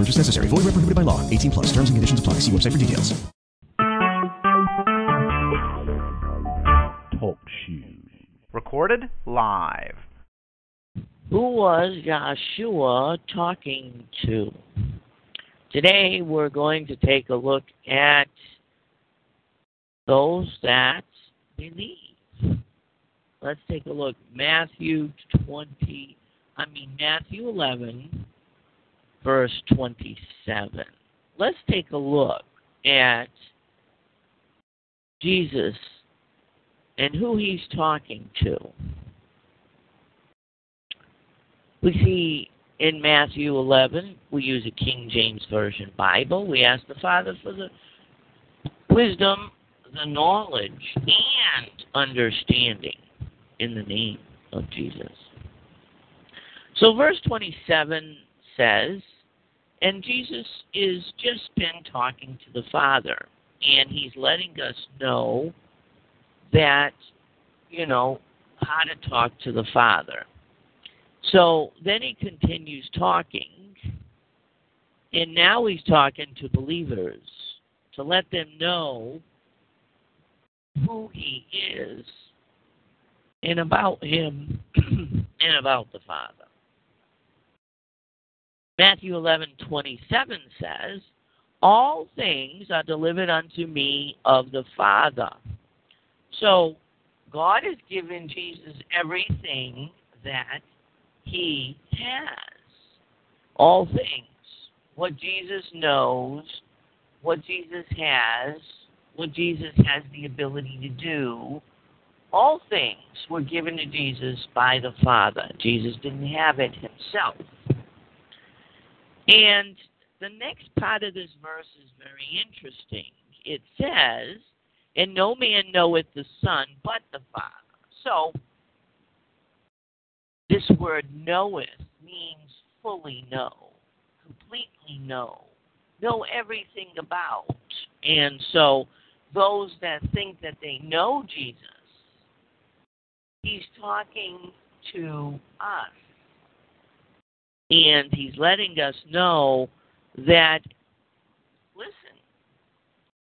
No purchase necessary. Void where prohibited by law. 18 plus. Terms and conditions apply. See website for details. Talk shoes. Recorded live. Who was Yeshua talking to? Today we're going to take a look at those that believe. Let's take a look. Matthew 20, I mean, Matthew 11, verse 27. Let's take a look at Jesus and who he's talking to. We see in Matthew 11, we use a King James Version Bible. We ask the Father for the wisdom, the knowledge, and understanding in the name of Jesus. So, verse 27 says, and Jesus is just been talking to the Father, and he's letting us know that, you know, how to talk to the Father. So then he continues talking, and now he's talking to believers to let them know who he is and about him and about the Father. Matthew 11:27 says, "All things are delivered unto me of the Father." So God has given Jesus everything that he has. All things. What Jesus knows, what Jesus has, what Jesus has the ability to do, all things were given to Jesus by the Father. Jesus didn't have it himself. And the next part of this verse is very interesting. It says, And no man knoweth the Son but the Father. So, this word knoweth means fully know, completely know, know everything about. And so, those that think that they know Jesus, he's talking to us. And he's letting us know that, listen,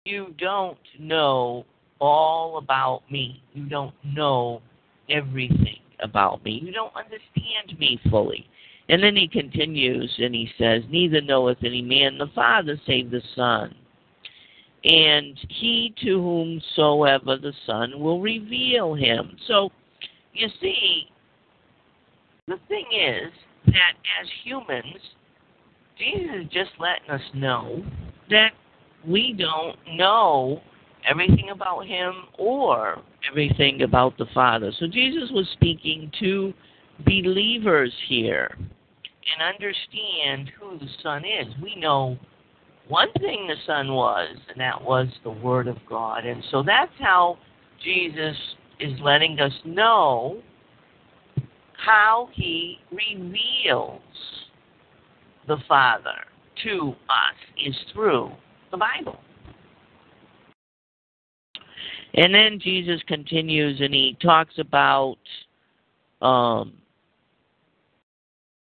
you don't know all about me. You don't know everything about me. You don't understand me fully. And then he continues and he says, Neither knoweth any man the Father save the Son. And he to whomsoever the Son will reveal him. So, you see, the thing is that as humans, Jesus is just letting us know that we don't know everything about him or everything about the Father. So Jesus was speaking to believers here and understand who the Son is. We know one thing the Son was, and that was the Word of God. And so that's how Jesus is letting us know how he reveals the Father to us is through the Bible. And then Jesus continues and he talks about um,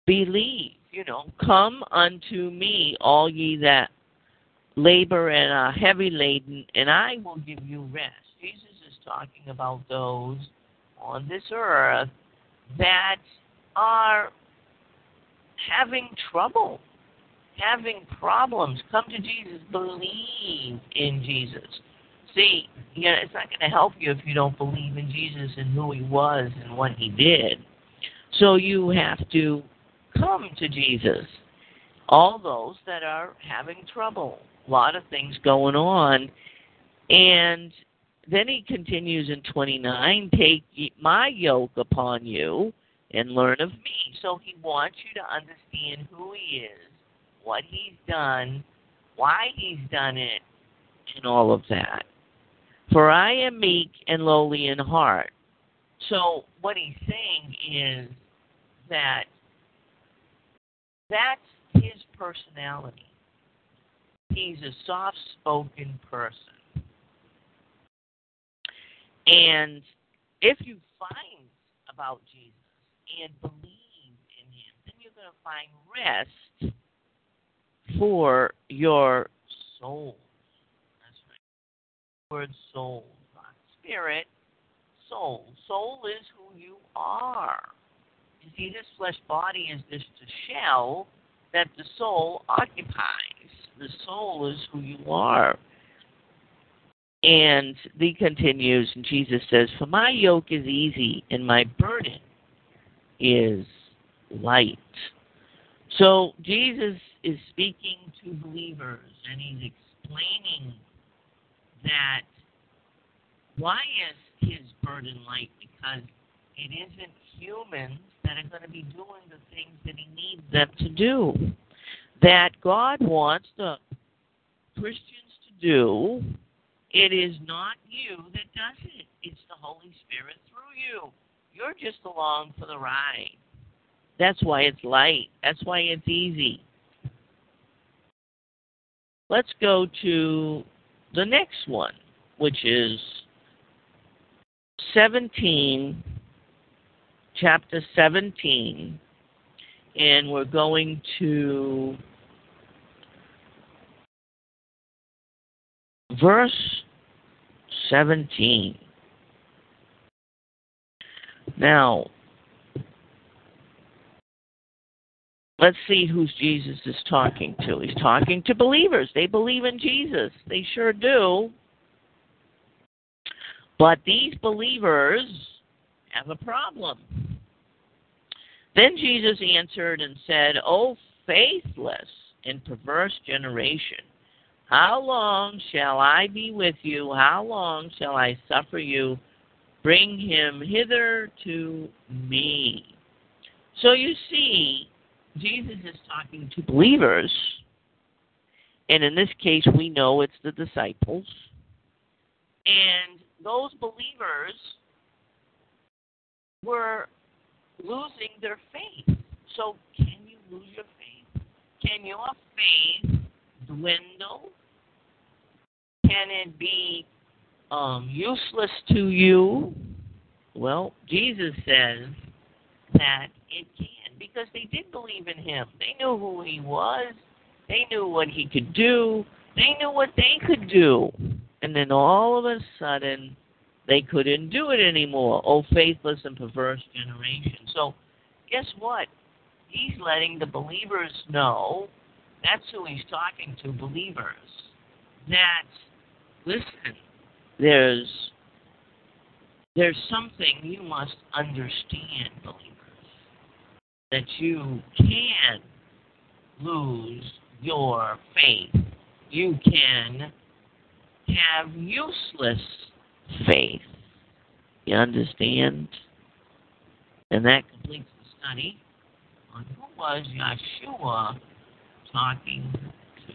believe, you know, come unto me, all ye that labor and are heavy laden, and I will give you rest. Jesus is talking about those on this earth that are having trouble, having problems. Come to Jesus, believe in Jesus. See, you know, it's not going to help you if you don't believe in Jesus and who he was and what he did. So you have to come to Jesus. All those that are having trouble, a lot of things going on. And then he continues in 29 Take my yoke upon you and learn of me. So he wants you to understand who he is, what he's done, why he's done it, and all of that. For I am meek and lowly in heart. So what he's saying is that that's his personality. He's a soft spoken person. And if you find about Jesus and believe in him, then you're going to find rest for your soul. That's right. Word soul, not spirit, soul. Soul is who you are. You see, this flesh body is just a shell that the soul occupies. The soul is who you are. And he continues, and Jesus says, For my yoke is easy and my burden is light. So Jesus is speaking to believers and he's explaining that why is his burden light? Because it isn't humans that are going to be doing the things that he needs them to do. That God wants the Christians to do. It is not you that does it. It's the Holy Spirit through you. You're just along for the ride. That's why it's light. That's why it's easy. Let's go to the next one, which is 17 chapter 17, and we're going to verse 17. Now, let's see who Jesus is talking to. He's talking to believers. They believe in Jesus. They sure do. But these believers have a problem. Then Jesus answered and said, O faithless and perverse generation, how long shall I be with you? How long shall I suffer you? Bring him hither to me. So you see, Jesus is talking to believers, and in this case, we know it's the disciples. And those believers were losing their faith. So, can you lose your faith? Can your faith dwindle? Can it be um, useless to you? Well, Jesus says that it can because they did believe in him. They knew who he was, they knew what he could do, they knew what they could do. And then all of a sudden, they couldn't do it anymore. Oh, faithless and perverse generation. So, guess what? He's letting the believers know that's who he's talking to believers. That, listen, there's there's something you must understand, believers, that you can lose your faith. You can have useless faith. You understand? And that completes the study on who was Yeshua talking to.